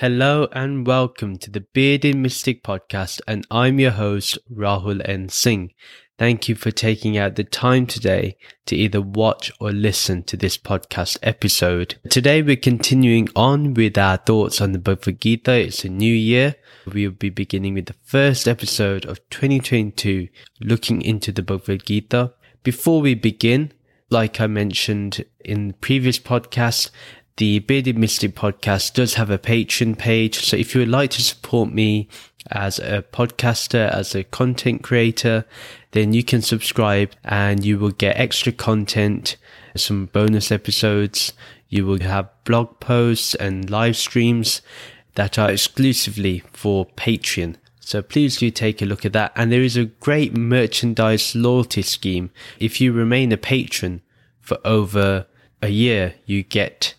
Hello and welcome to the Bearded Mystic podcast, and I'm your host, Rahul N. Singh. Thank you for taking out the time today to either watch or listen to this podcast episode. Today we're continuing on with our thoughts on the Bhagavad Gita. It's a new year. We will be beginning with the first episode of 2022, looking into the Bhagavad Gita. Before we begin, like I mentioned in previous podcast, the Bearded Mystic podcast does have a Patreon page. So if you would like to support me as a podcaster, as a content creator, then you can subscribe and you will get extra content, some bonus episodes. You will have blog posts and live streams that are exclusively for Patreon. So please do take a look at that. And there is a great merchandise loyalty scheme. If you remain a patron for over a year, you get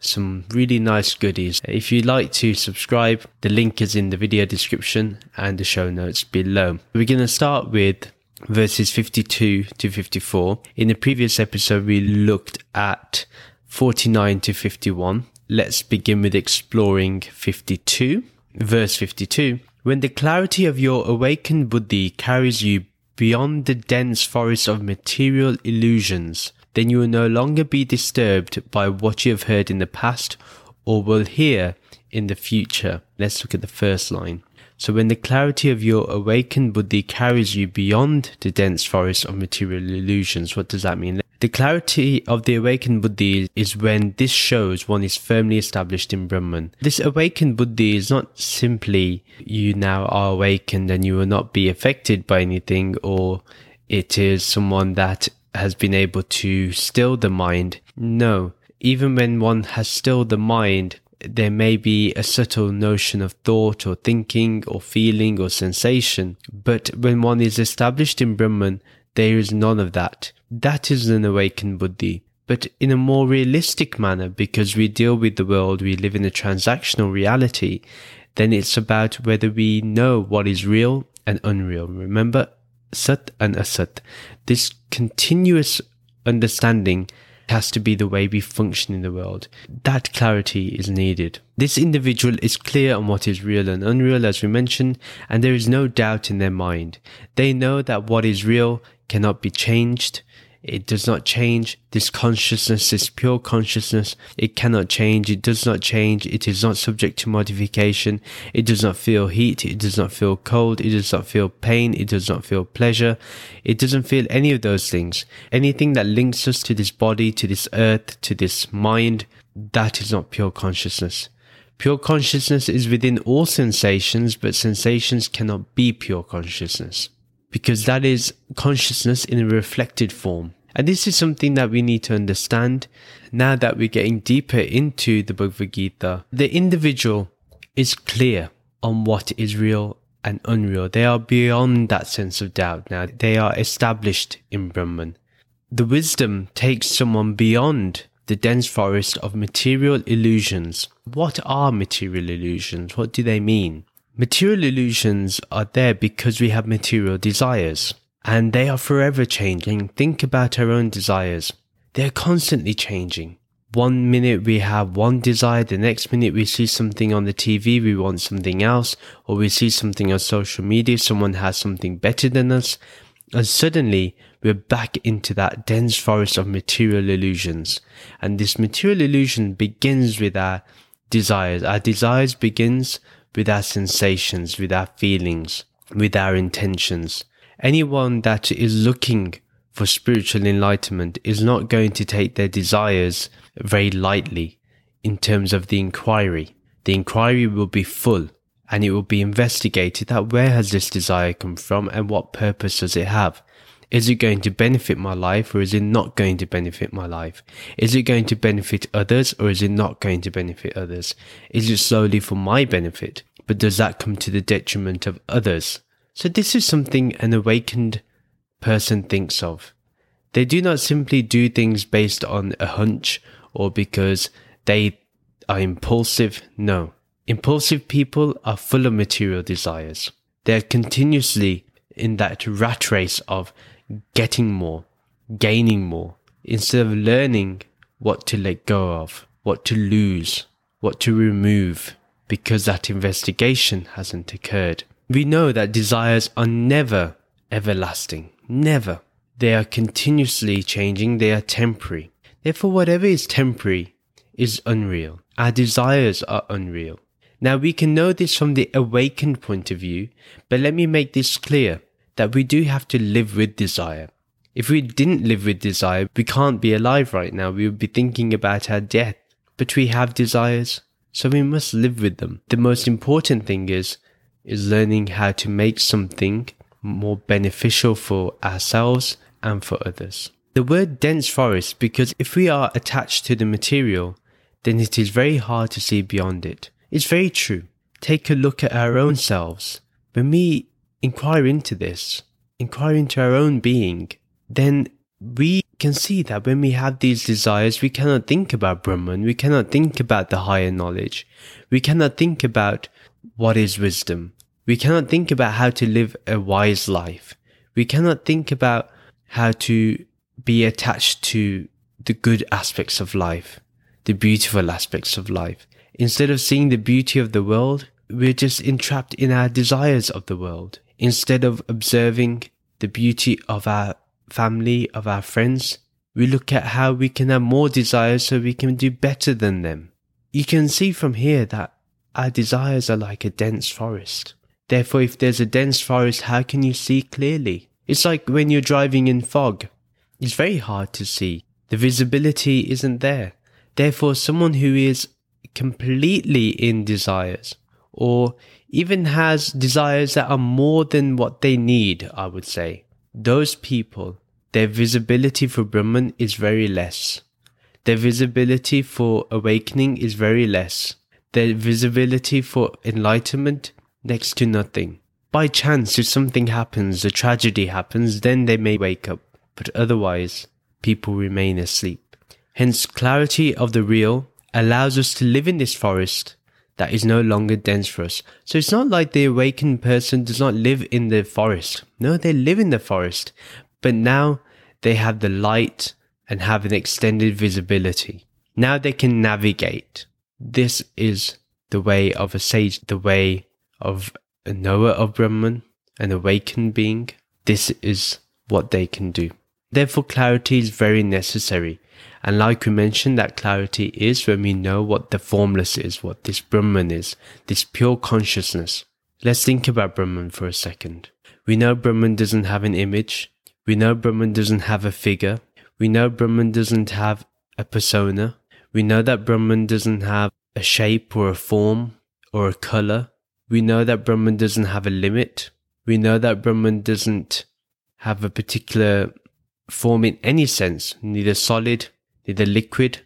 some really nice goodies. If you'd like to subscribe, the link is in the video description and the show notes below. We're going to start with verses 52 to 54. In the previous episode, we looked at 49 to 51. Let's begin with exploring 52. Verse 52. When the clarity of your awakened buddhi carries you beyond the dense forest of material illusions, then you will no longer be disturbed by what you have heard in the past or will hear in the future. Let's look at the first line. So when the clarity of your awakened buddhi carries you beyond the dense forest of material illusions, what does that mean? The clarity of the awakened buddhi is when this shows one is firmly established in Brahman. This awakened buddhi is not simply you now are awakened and you will not be affected by anything or it is someone that has been able to still the mind. No, even when one has stilled the mind, there may be a subtle notion of thought or thinking or feeling or sensation. But when one is established in Brahman, there is none of that. That is an awakened buddhi. But in a more realistic manner, because we deal with the world, we live in a transactional reality, then it's about whether we know what is real and unreal. Remember, Sat and Asat. This continuous understanding has to be the way we function in the world. That clarity is needed. This individual is clear on what is real and unreal, as we mentioned, and there is no doubt in their mind. They know that what is real cannot be changed, it does not change. This consciousness is pure consciousness. It cannot change. It does not change. It is not subject to modification. It does not feel heat. It does not feel cold. It does not feel pain. It does not feel pleasure. It doesn't feel any of those things. Anything that links us to this body, to this earth, to this mind, that is not pure consciousness. Pure consciousness is within all sensations, but sensations cannot be pure consciousness because that is consciousness in a reflected form. And this is something that we need to understand now that we're getting deeper into the Bhagavad Gita. The individual is clear on what is real and unreal. They are beyond that sense of doubt now. They are established in Brahman. The wisdom takes someone beyond the dense forest of material illusions. What are material illusions? What do they mean? Material illusions are there because we have material desires and they are forever changing. Think about our own desires. They're constantly changing. One minute we have one desire, the next minute we see something on the TV, we want something else, or we see something on social media, someone has something better than us, and suddenly we're back into that dense forest of material illusions. And this material illusion begins with our desires. Our desires begins with our sensations, with our feelings, with our intentions. Anyone that is looking for spiritual enlightenment is not going to take their desires very lightly in terms of the inquiry. The inquiry will be full and it will be investigated that where has this desire come from and what purpose does it have? Is it going to benefit my life or is it not going to benefit my life? Is it going to benefit others or is it not going to benefit others? Is it solely for my benefit? But does that come to the detriment of others? So this is something an awakened person thinks of. They do not simply do things based on a hunch or because they are impulsive. No. Impulsive people are full of material desires. They're continuously in that rat race of getting more, gaining more, instead of learning what to let go of, what to lose, what to remove. Because that investigation hasn't occurred. We know that desires are never everlasting. Never. They are continuously changing. They are temporary. Therefore, whatever is temporary is unreal. Our desires are unreal. Now we can know this from the awakened point of view, but let me make this clear that we do have to live with desire. If we didn't live with desire, we can't be alive right now. We would be thinking about our death. But we have desires, so we must live with them. The most important thing is, is learning how to make something more beneficial for ourselves and for others. The word dense forest because if we are attached to the material, then it is very hard to see beyond it. It's very true. Take a look at our own selves. When we inquire into this, inquire into our own being, then we can see that when we have these desires, we cannot think about Brahman, we cannot think about the higher knowledge, we cannot think about what is wisdom, we cannot think about how to live a wise life, we cannot think about how to be attached to the good aspects of life, the beautiful aspects of life. Instead of seeing the beauty of the world, we're just entrapped in our desires of the world. Instead of observing the beauty of our family, of our friends, we look at how we can have more desires so we can do better than them. You can see from here that our desires are like a dense forest. Therefore, if there's a dense forest, how can you see clearly? It's like when you're driving in fog. It's very hard to see. The visibility isn't there. Therefore, someone who is completely in desires or even has desires that are more than what they need, I would say, those people, their visibility for Brahman is very less. Their visibility for awakening is very less. Their visibility for enlightenment, next to nothing. By chance, if something happens, a tragedy happens, then they may wake up, but otherwise, people remain asleep. Hence, clarity of the real allows us to live in this forest that is no longer dense for us. So it's not like the awakened person does not live in the forest. No, they live in the forest, but now they have the light and have an extended visibility. Now they can navigate. This is the way of a sage, the way of a knower of Brahman, an awakened being. This is what they can do. Therefore, clarity is very necessary. And like we mentioned, that clarity is when we know what the formless is, what this Brahman is, this pure consciousness. Let's think about Brahman for a second. We know Brahman doesn't have an image. We know Brahman doesn't have a figure. We know Brahman doesn't have a persona. We know that Brahman doesn't have a shape or a form or a color. We know that Brahman doesn't have a limit. We know that Brahman doesn't have a particular form in any sense, neither solid, neither liquid,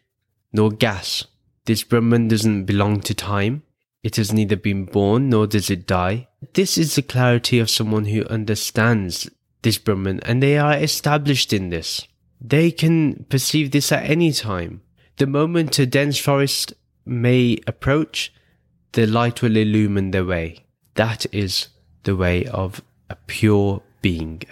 nor gas. This Brahman doesn't belong to time. It has neither been born nor does it die. This is the clarity of someone who understands this Brahman and they are established in this. They can perceive this at any time. The moment a dense forest may approach, the light will illumine their way. That is the way of a pure being,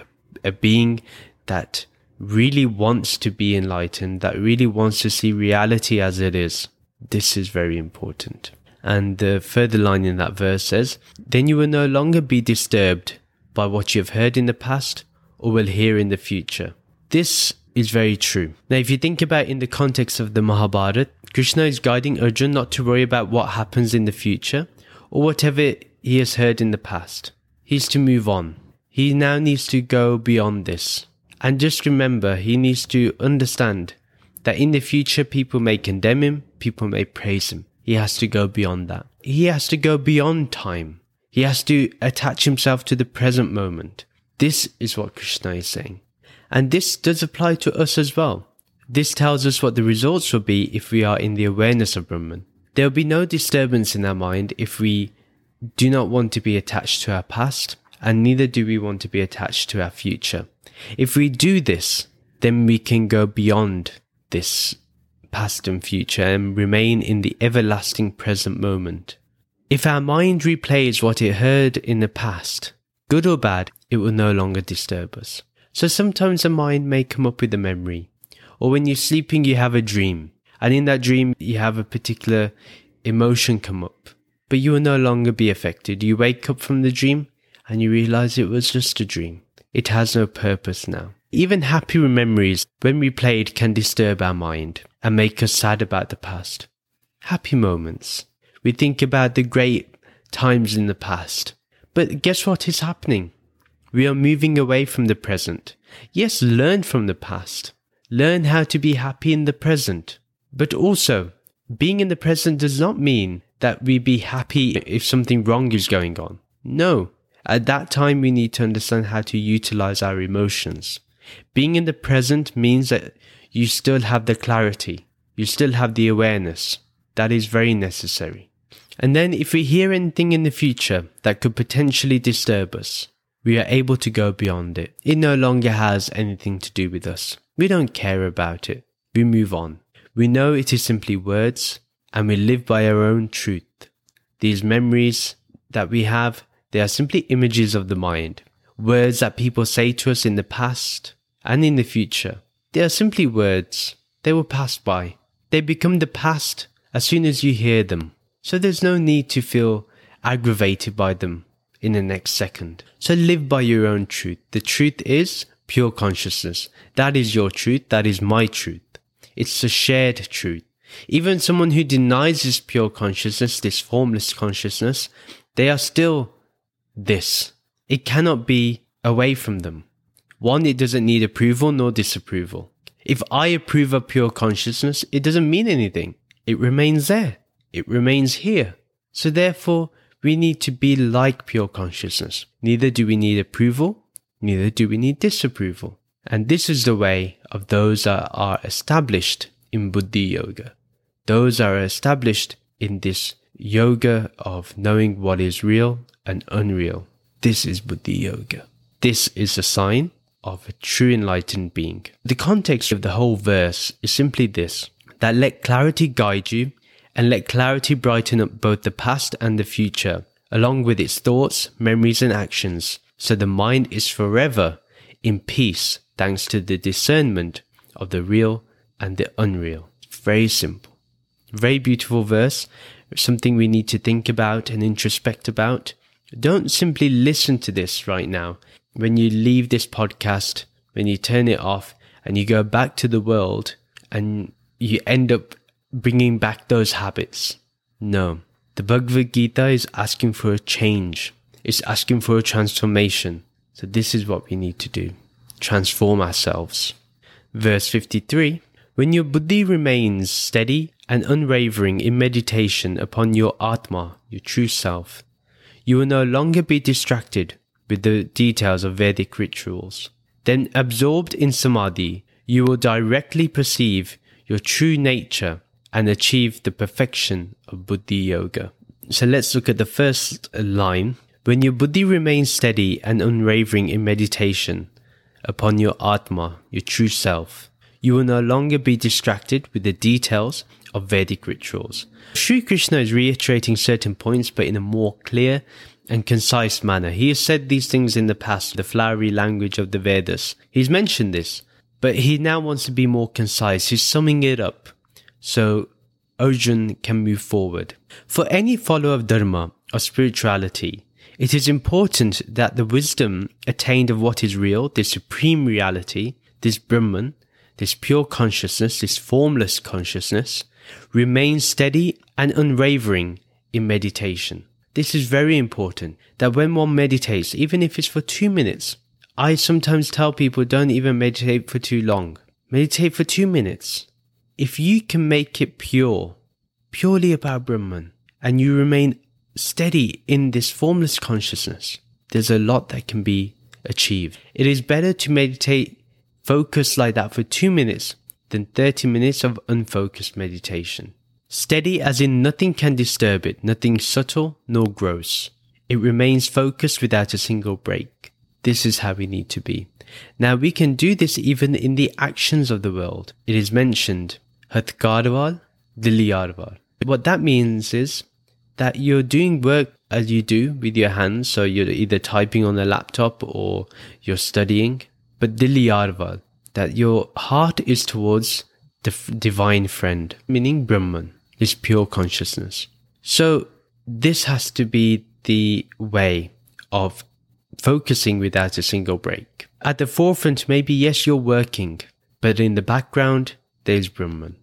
a being that really wants to be enlightened, that really wants to see reality as it is. This is very important. And the further line in that verse says, Then you will no longer be disturbed by what you have heard in the past or will hear in the future. This is very true. Now, if you think about in the context of the Mahabharata, Krishna is guiding Arjun not to worry about what happens in the future or whatever he has heard in the past. He's to move on. He now needs to go beyond this. And just remember, he needs to understand that in the future, people may condemn him, people may praise him. He has to go beyond that. He has to go beyond time. He has to attach himself to the present moment. This is what Krishna is saying. And this does apply to us as well. This tells us what the results will be if we are in the awareness of Brahman. There will be no disturbance in our mind if we do not want to be attached to our past, and neither do we want to be attached to our future. If we do this, then we can go beyond this past and future and remain in the everlasting present moment. If our mind replays what it heard in the past, good or bad, it will no longer disturb us. So sometimes the mind may come up with a memory, or when you're sleeping, you have a dream, and in that dream, you have a particular emotion come up. but you will no longer be affected. You wake up from the dream and you realize it was just a dream. It has no purpose now. Even happy memories, when replayed, can disturb our mind and make us sad about the past. Happy moments. We think about the great times in the past. But guess what is happening? We are moving away from the present. Yes, learn from the past. Learn how to be happy in the present. But also, being in the present does not mean that we be happy if something wrong is going on. No. At that time, we need to understand how to utilize our emotions. Being in the present means that you still have the clarity. You still have the awareness. That is very necessary. And then if we hear anything in the future that could potentially disturb us, we are able to go beyond it. It no longer has anything to do with us. We don't care about it. We move on. We know it is simply words and we live by our own truth. These memories that we have, they are simply images of the mind. Words that people say to us in the past and in the future. They are simply words. They will pass by. They become the past as soon as you hear them. So there's no need to feel aggravated by them in the next second. So live by your own truth. The truth is pure consciousness. That is your truth. That is my truth. It's a shared truth. Even someone who denies this pure consciousness, this formless consciousness, they are still this. It cannot be away from them. One, it doesn't need approval nor disapproval. If I approve of pure consciousness, it doesn't mean anything. It remains there. It remains here. So therefore, we need to be like pure consciousness. Neither do we need approval, neither do we need disapproval. And this is the way of those that are established in Buddhi Yoga. Those are established in this yoga of knowing what is real and unreal. This is Buddhi Yoga. This is a sign of a true enlightened being. The context of the whole verse is simply this that let clarity guide you and let clarity brighten up both the past and the future, along with its thoughts, memories, and actions, so the mind is forever in peace thanks to the discernment of the real and the unreal. Very simple. Very beautiful verse, something we need to think about and introspect about. Don't simply listen to this right now. When you leave this podcast, when you turn it off and you go back to the world and you end up bringing back those habits. No. The Bhagavad Gita is asking for a change. It's asking for a transformation. So this is what we need to do. Transform ourselves. Verse 53. When your buddhi remains steady and unwavering in meditation upon your Atma, your true self, you will no longer be distracted with the details of Vedic rituals. Then absorbed in Samadhi, you will directly perceive your true nature and achieve the perfection of Buddhi Yoga. So let's look at the first line. When your Buddhi remains steady and unwavering in meditation upon your Atma, your true self, you will no longer be distracted with the details of Vedic rituals. Sri Krishna is reiterating certain points but in a more clear and concise manner. He has said these things in the past, the flowery language of the Vedas. He's mentioned this, but he now wants to be more concise. He's summing it up so Arjun can move forward. For any follower of Dharma or spirituality, it is important that the wisdom attained of what is real, this supreme reality, this Brahman, this pure consciousness, this formless consciousness, remains steady and unwavering in meditation. This is very important that when one meditates, even if it's for two minutes, I sometimes tell people don't even meditate for too long. Meditate for two minutes if you can make it pure, purely about Brahman, and you remain steady in this formless consciousness, there's a lot that can be achieved. It is better to meditate focus like that for two minutes then 30 minutes of unfocused meditation. Steady as in nothing can disturb it, nothing subtle nor gross. It remains focused without a single break. This is how we need to be. Now we can do this even in the actions of the world. It is mentioned Hatkarwal, Diliyarwal. What that means is that you're doing work as you do with your hands, so you're either typing on a laptop or you're studying, but Diliyarwal, that your heart is towards the divine friend, meaning Brahman, this pure consciousness. So this has to be the way of focusing without a single break. At the forefront, maybe yes, you're working, but in the background, there's Brahman.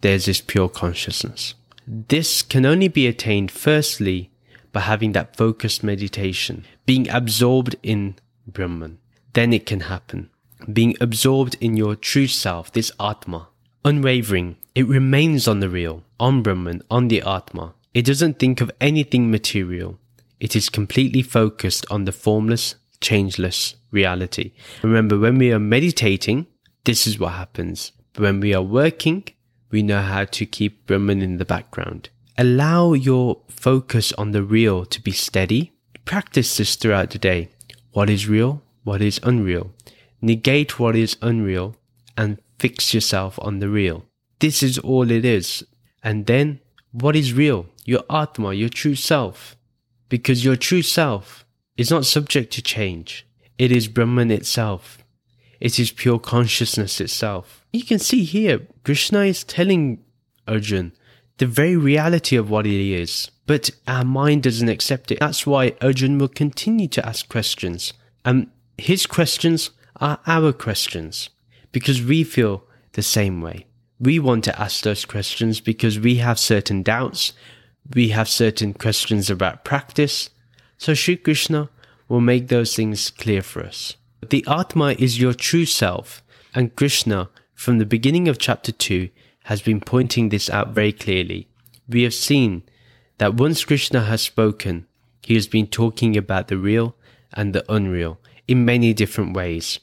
There's this pure consciousness. This can only be attained firstly by having that focused meditation, being absorbed in Brahman. Then it can happen. Being absorbed in your true self, this Atma. Unwavering, it remains on the real, on Brahman, on the Atma. It doesn't think of anything material. It is completely focused on the formless, changeless reality. Remember, when we are meditating, this is what happens. But When we are working, we know how to keep Brahman in the background. Allow your focus on the real to be steady. Practice this throughout the day. What is real? What is unreal? Negate what is unreal and fix yourself on the real. This is all it is. And then, what is real? Your Atma, your true self because your true self is not subject to change. It is Brahman itself. It is pure consciousness itself. You can see here, Krishna is telling Arjun the very reality of what it is. but our mind doesn't accept it. That's why Arjun will continue to ask questions. And his questions are our questions because we feel the same way. We want to ask those questions because we have certain doubts, we have certain questions about practice. So Sri Krishna will make those things clear for us. The Atma is your true self, and Krishna, from the beginning of chapter 2, has been pointing this out very clearly. We have seen that once Krishna has spoken, he has been talking about the real and the unreal in many different ways.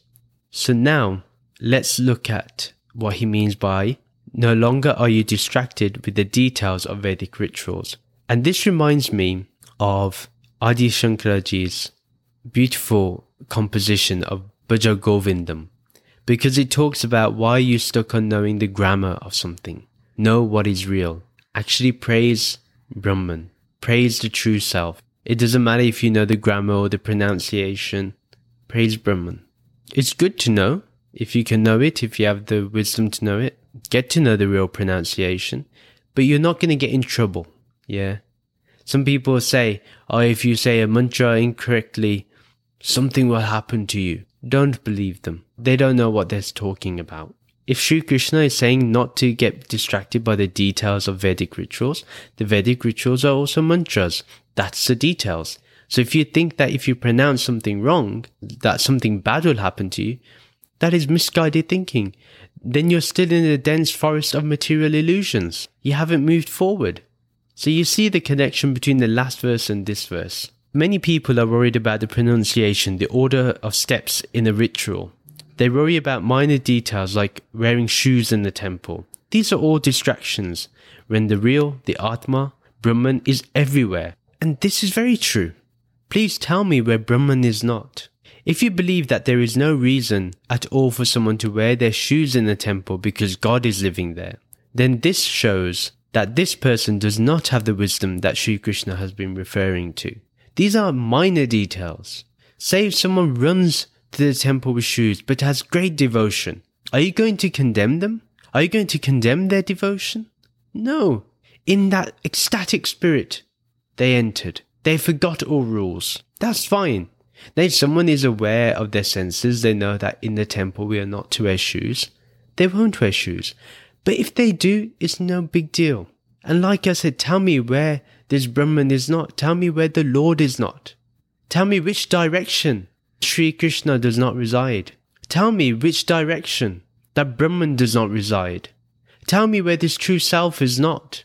So now, let's look at what he means by no longer are you distracted with the details of Vedic rituals. And this reminds me of Adi Shankaraji's beautiful composition of Bhaja Govindam because it talks about why you stuck on knowing the grammar of something. Know what is real. Actually praise Brahman. Praise the true self. It doesn't matter if you know the grammar or the pronunciation. Praise Brahman. It's good to know if you can know it, if you have the wisdom to know it get to know the real pronunciation, but you're not going to get in trouble. Yeah. Some people say, oh, if you say a mantra incorrectly, something will happen to you. Don't believe them. They don't know what they're talking about. If Sri Krishna is saying not to get distracted by the details of Vedic rituals, the Vedic rituals are also mantras. That's the details. So if you think that if you pronounce something wrong, that something bad will happen to you, that is misguided thinking then you're still in a dense forest of material illusions. You haven't moved forward. So you see the connection between the last verse and this verse. Many people are worried about the pronunciation, the order of steps in a ritual. They worry about minor details like wearing shoes in the temple. These are all distractions when the real, the Atma, Brahman is everywhere. And this is very true. Please tell me where Brahman is not. If you believe that there is no reason at all for someone to wear their shoes in the temple because God is living there, then this shows that this person does not have the wisdom that Sri Krishna has been referring to. These are minor details. Say if someone runs to the temple with shoes but has great devotion, are you going to condemn them? Are you going to condemn their devotion? No. In that ecstatic spirit, they entered. They forgot all rules. That's fine. If someone is aware of their senses, they know that in the temple we are not to wear shoes, they won't wear shoes. But if they do, it's no big deal. And like I said, tell me where this Brahman is not. Tell me where the Lord is not. Tell me which direction Sri Krishna does not reside. Tell me which direction that Brahman does not reside. Tell me where this true self is not.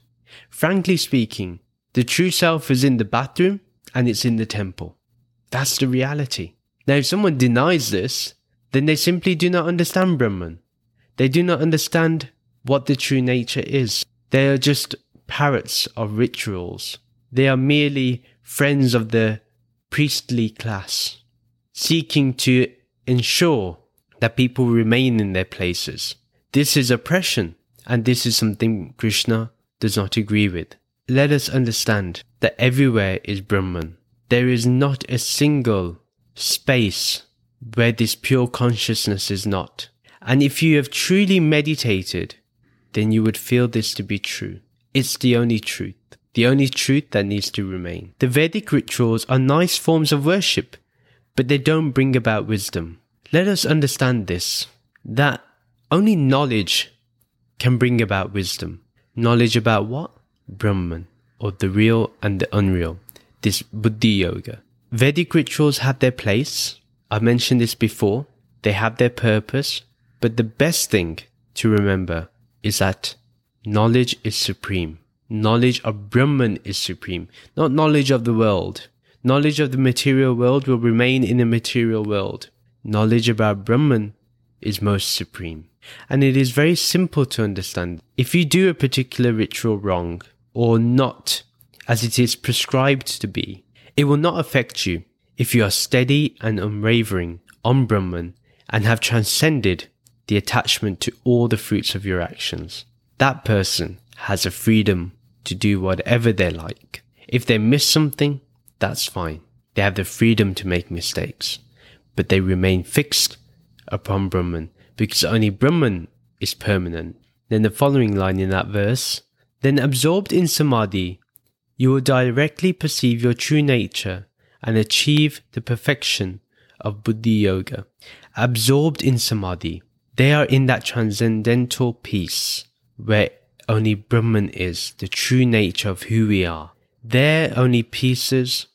Frankly speaking, the true self is in the bathroom and it's in the temple. That's the reality. Now, if someone denies this, then they simply do not understand Brahman. They do not understand what the true nature is. They are just parrots of rituals. They are merely friends of the priestly class, seeking to ensure that people remain in their places. This is oppression, and this is something Krishna does not agree with. Let us understand that everywhere is Brahman there is not a single space where this pure consciousness is not. And if you have truly meditated, then you would feel this to be true. It's the only truth. the only truth that needs to remain. The Vedic rituals are nice forms of worship, but they don't bring about wisdom. Let us understand this that only knowledge can bring about wisdom. Knowledge about what? Brahman, or the real and the unreal. This Buddhi Yoga. Vedic rituals have their place. I mentioned this before. They have their purpose. But the best thing to remember is that knowledge is supreme. Knowledge of Brahman is supreme, not knowledge of the world. Knowledge of the material world will remain in the material world. Knowledge about Brahman is most supreme. And it is very simple to understand. If you do a particular ritual wrong, or not as it is prescribed to be, it will not affect you if you are steady and unwavering on Brahman and have transcended the attachment to all the fruits of your actions. That person has a freedom to do whatever they like. If they miss something, that's fine. They have the freedom to make mistakes, but they remain fixed upon Brahman because only Brahman is permanent. Then the following line in that verse, then absorbed in samadhi, you will directly perceive your true nature and achieve the perfection of Buddhi Yoga. Absorbed in samadhi, they are in that transcendental peace where only Brahman is, the true nature of who we are. There only peace is,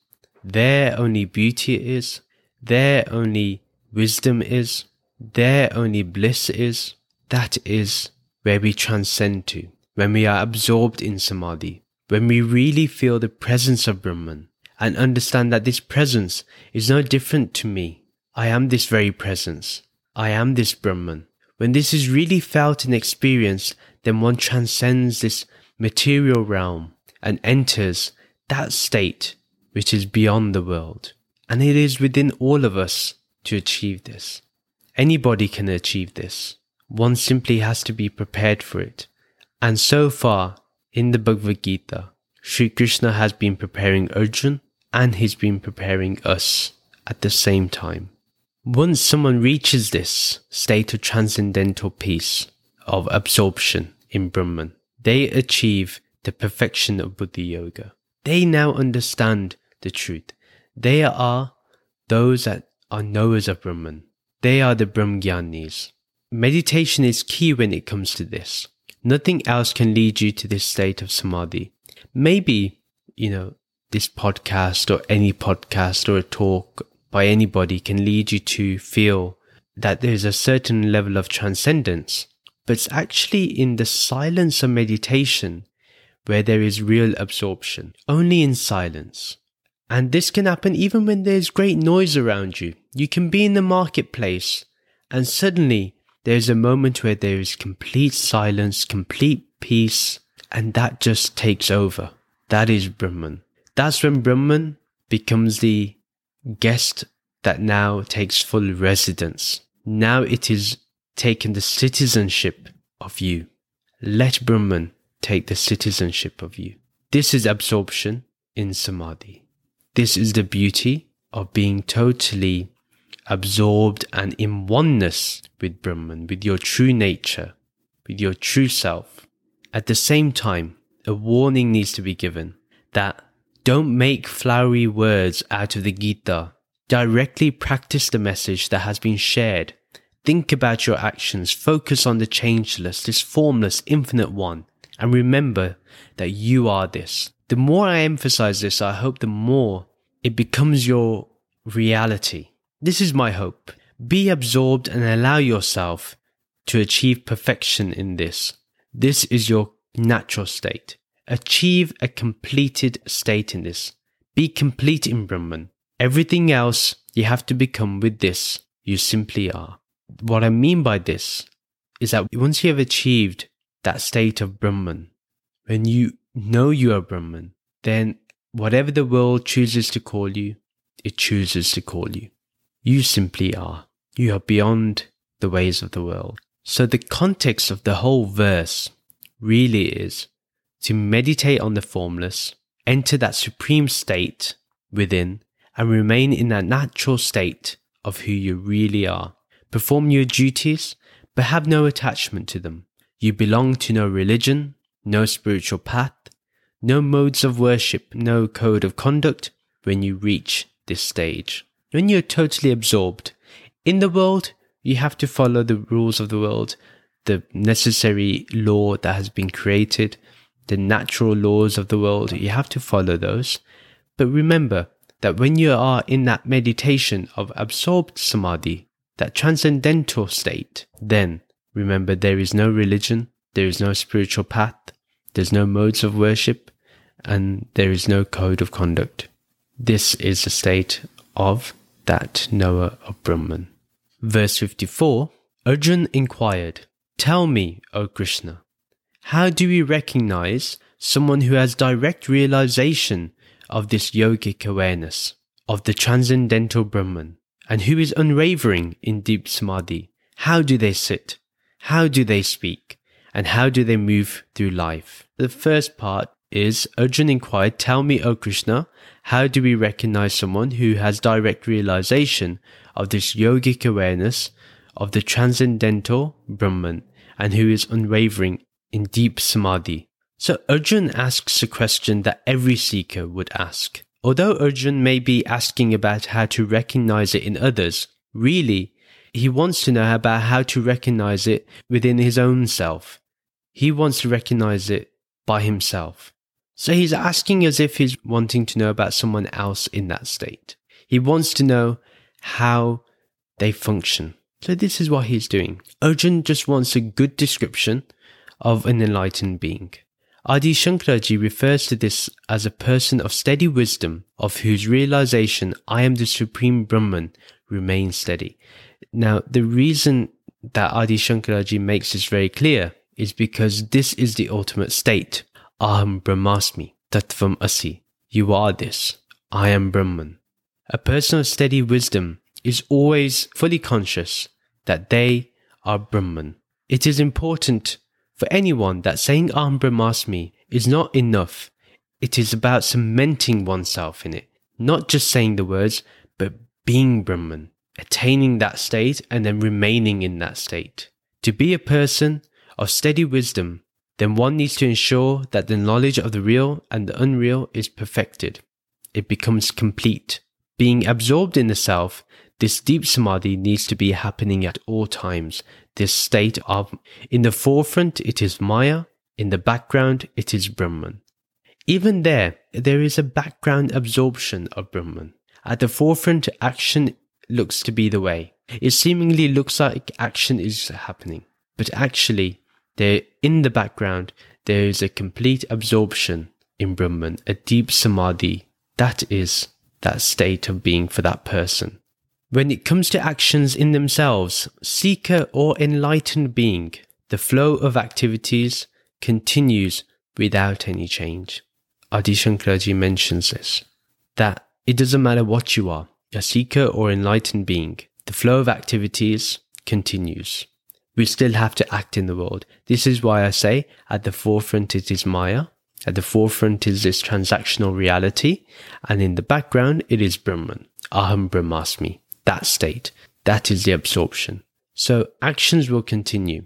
there only beauty is, there only wisdom is, there only bliss is. That is where we transcend to, when we are absorbed in samadhi, when we really feel the presence of Brahman and understand that this presence is no different to me. I am this very presence. I am this Brahman. When this is really felt and experienced, then one transcends this material realm and enters that state which is beyond the world. And it is within all of us to achieve this. Anybody can achieve this. One simply has to be prepared for it. And so far, in the Bhagavad Gita, Sri Krishna has been preparing Arjun and he's been preparing us at the same time. Once someone reaches this state of transcendental peace, of absorption in Brahman, they achieve the perfection of Buddhi Yoga. They now understand the truth. They are those that are knowers of Brahman. They are the Brahmgyanis. Meditation is key when it comes to this. Nothing else can lead you to this state of samadhi. Maybe, you know, this podcast or any podcast or a talk by anybody can lead you to feel that there's a certain level of transcendence, but it's actually in the silence of meditation where there is real absorption, only in silence. And this can happen even when there's great noise around you. You can be in the marketplace and suddenly there's a moment where there is complete silence, complete peace, and that just takes over. That is Brahman. That's when Brahman becomes the guest that now takes full residence. Now it is taken the citizenship of you. Let Brahman take the citizenship of you. This is absorption in samadhi. This is the beauty of being totally absorbed and in oneness with Brahman, with your true nature, with your true self. At the same time, a warning needs to be given that don't make flowery words out of the Gita. Directly practice the message that has been shared. Think about your actions. Focus on the changeless, this formless, infinite one. And remember that you are this. The more I emphasize this, I hope the more it becomes your reality. This is my hope. Be absorbed and allow yourself to achieve perfection in this. This is your natural state. Achieve a completed state in this. Be complete in Brahman. Everything else you have to become with this, you simply are. What I mean by this is that once you have achieved that state of Brahman, when you know you are Brahman, then whatever the world chooses to call you, it chooses to call you. You simply are. You are beyond the ways of the world. So the context of the whole verse really is to meditate on the formless, enter that supreme state within, and remain in that natural state of who you really are. Perform your duties, but have no attachment to them. You belong to no religion, no spiritual path, no modes of worship, no code of conduct when you reach this stage. When you're totally absorbed in the world, you have to follow the rules of the world, the necessary law that has been created, the natural laws of the world. You have to follow those. But remember that when you are in that meditation of absorbed samadhi, that transcendental state, then remember there is no religion, there is no spiritual path, there's no modes of worship, and there is no code of conduct. This is the state of that knower of Brahman. Verse 54 Arjun inquired, Tell me, O Krishna, how do we recognize someone who has direct realization of this yogic awareness, of the transcendental Brahman, and who is unwavering in deep samadhi? How do they sit? How do they speak? And how do they move through life? The first part is Arjun inquired, Tell me, O Krishna, how do we recognize someone who has direct realization of this yogic awareness of the transcendental Brahman and who is unwavering in deep samadhi? So Arjun asks a question that every seeker would ask. Although Arjun may be asking about how to recognize it in others, really, he wants to know about how to recognize it within his own self. He wants to recognize it by himself. So he's asking as if he's wanting to know about someone else in that state. He wants to know how they function. So this is what he's doing. Arjun just wants a good description of an enlightened being. Adi Shankaraji refers to this as a person of steady wisdom, of whose realization I am the supreme Brahman remains steady. Now, the reason that Adi Shankaraji makes this very clear is because this is the ultimate state Aham Brahmasmi, Tattvam Asi. You are this. I am Brahman. A person of steady wisdom is always fully conscious that they are Brahman. It is important for anyone that saying Aham Brahmasmi is not enough. It is about cementing oneself in it, not just saying the words, but being Brahman, attaining that state and then remaining in that state. To be a person of steady wisdom then one needs to ensure that the knowledge of the real and the unreal is perfected. It becomes complete. Being absorbed in the self, this deep samadhi needs to be happening at all times. This state of, in the forefront, it is Maya, in the background, it is Brahman. Even there, there is a background absorption of Brahman. At the forefront, action looks to be the way. It seemingly looks like action is happening, but actually, there, in the background, there is a complete absorption in Brahman, a deep samadhi. That is that state of being for that person. When it comes to actions in themselves, seeker or enlightened being, the flow of activities continues without any change. Adi Shankaraji mentions this, that it doesn't matter what you are, a seeker or enlightened being, the flow of activities continues we still have to act in the world. This is why I say at the forefront it is Maya, at the forefront is this transactional reality, and in the background it is Brahman, Aham Brahmasmi, that state. That is the absorption. So actions will continue.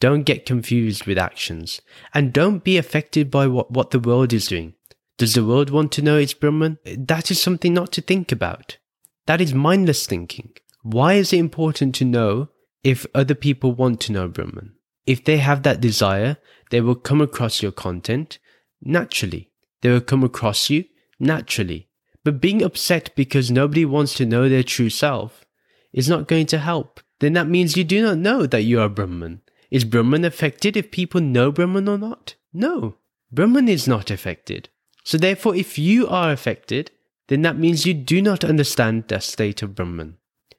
Don't get confused with actions, and don't be affected by what, what the world is doing. Does the world want to know it's Brahman? That is something not to think about. That is mindless thinking. Why is it important to know if other people want to know Brahman, if they have that desire, they will come across your content naturally. They will come across you naturally. But being upset because nobody wants to know their true self is not going to help. Then that means you do not know that you are Brahman. Is Brahman affected if people know Brahman or not? No. Brahman is not affected. So therefore, if you are affected, then that means you do not understand the state of Brahman.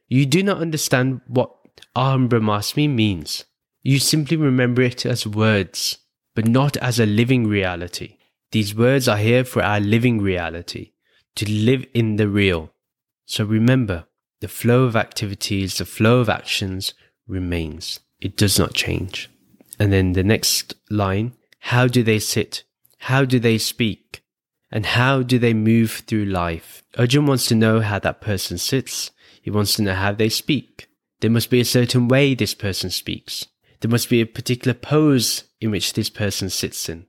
You do not understand what Um, Aham Brahmasmi means. You simply remember it as words, but not as a living reality. These words are here for our living reality, to live in the real. So remember, the flow of activities, the flow of actions remains. It does not change. And then the next line, how do they sit? How do they speak? And how do they move through life? Arjun wants to know how that person sits. He wants to know how they speak. There must be a certain way this person speaks. There must be a particular pose in which this person sits in.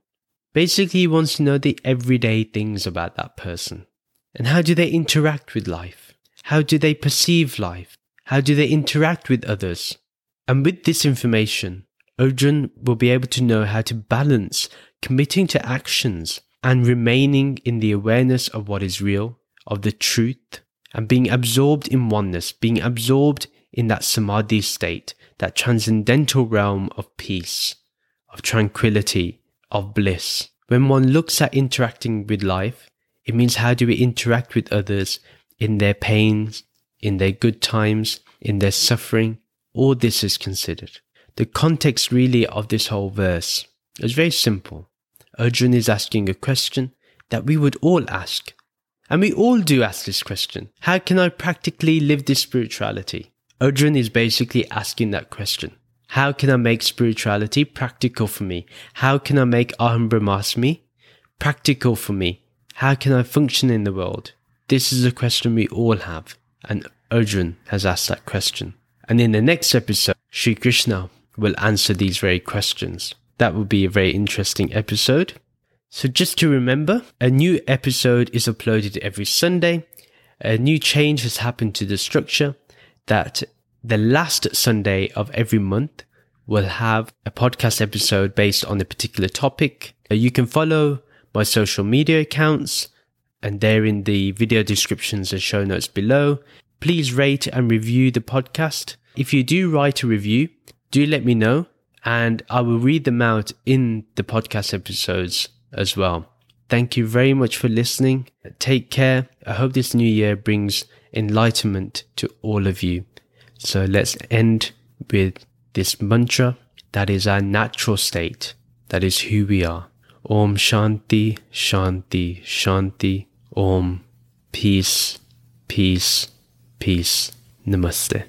Basically, he wants to know the everyday things about that person. And how do they interact with life? How do they perceive life? How do they interact with others? And with this information, Arjun will be able to know how to balance committing to actions and remaining in the awareness of what is real, of the truth, and being absorbed in oneness, being absorbed in that samadhi state, that transcendental realm of peace, of tranquility, of bliss. When one looks at interacting with life, it means how do we interact with others in their pains, in their good times, in their suffering. All this is considered. The context really of this whole verse is very simple. Arjun is asking a question that we would all ask. And we all do ask this question. How can I practically live this spirituality? Arjun is basically asking that question. How can I make spirituality practical for me? How can I make Aham Brahmasmi practical for me? How can I function in the world? This is a question we all have, and Arjun has asked that question. And in the next episode, Sri Krishna will answer these very questions. That will be a very interesting episode. So, just to remember, a new episode is uploaded every Sunday. A new change has happened to the structure that the last Sunday of every month we'll have a podcast episode based on a particular topic. You can follow my social media accounts and they're in the video descriptions and show notes below. Please rate and review the podcast. If you do write a review, do let me know and I will read them out in the podcast episodes as well. Thank you very much for listening. Take care. I hope this new year brings enlightenment to all of you. So let's end with this mantra that is our natural state. That is who we are. Om Shanti, Shanti, Shanti. Om. Peace, peace, peace. Namaste.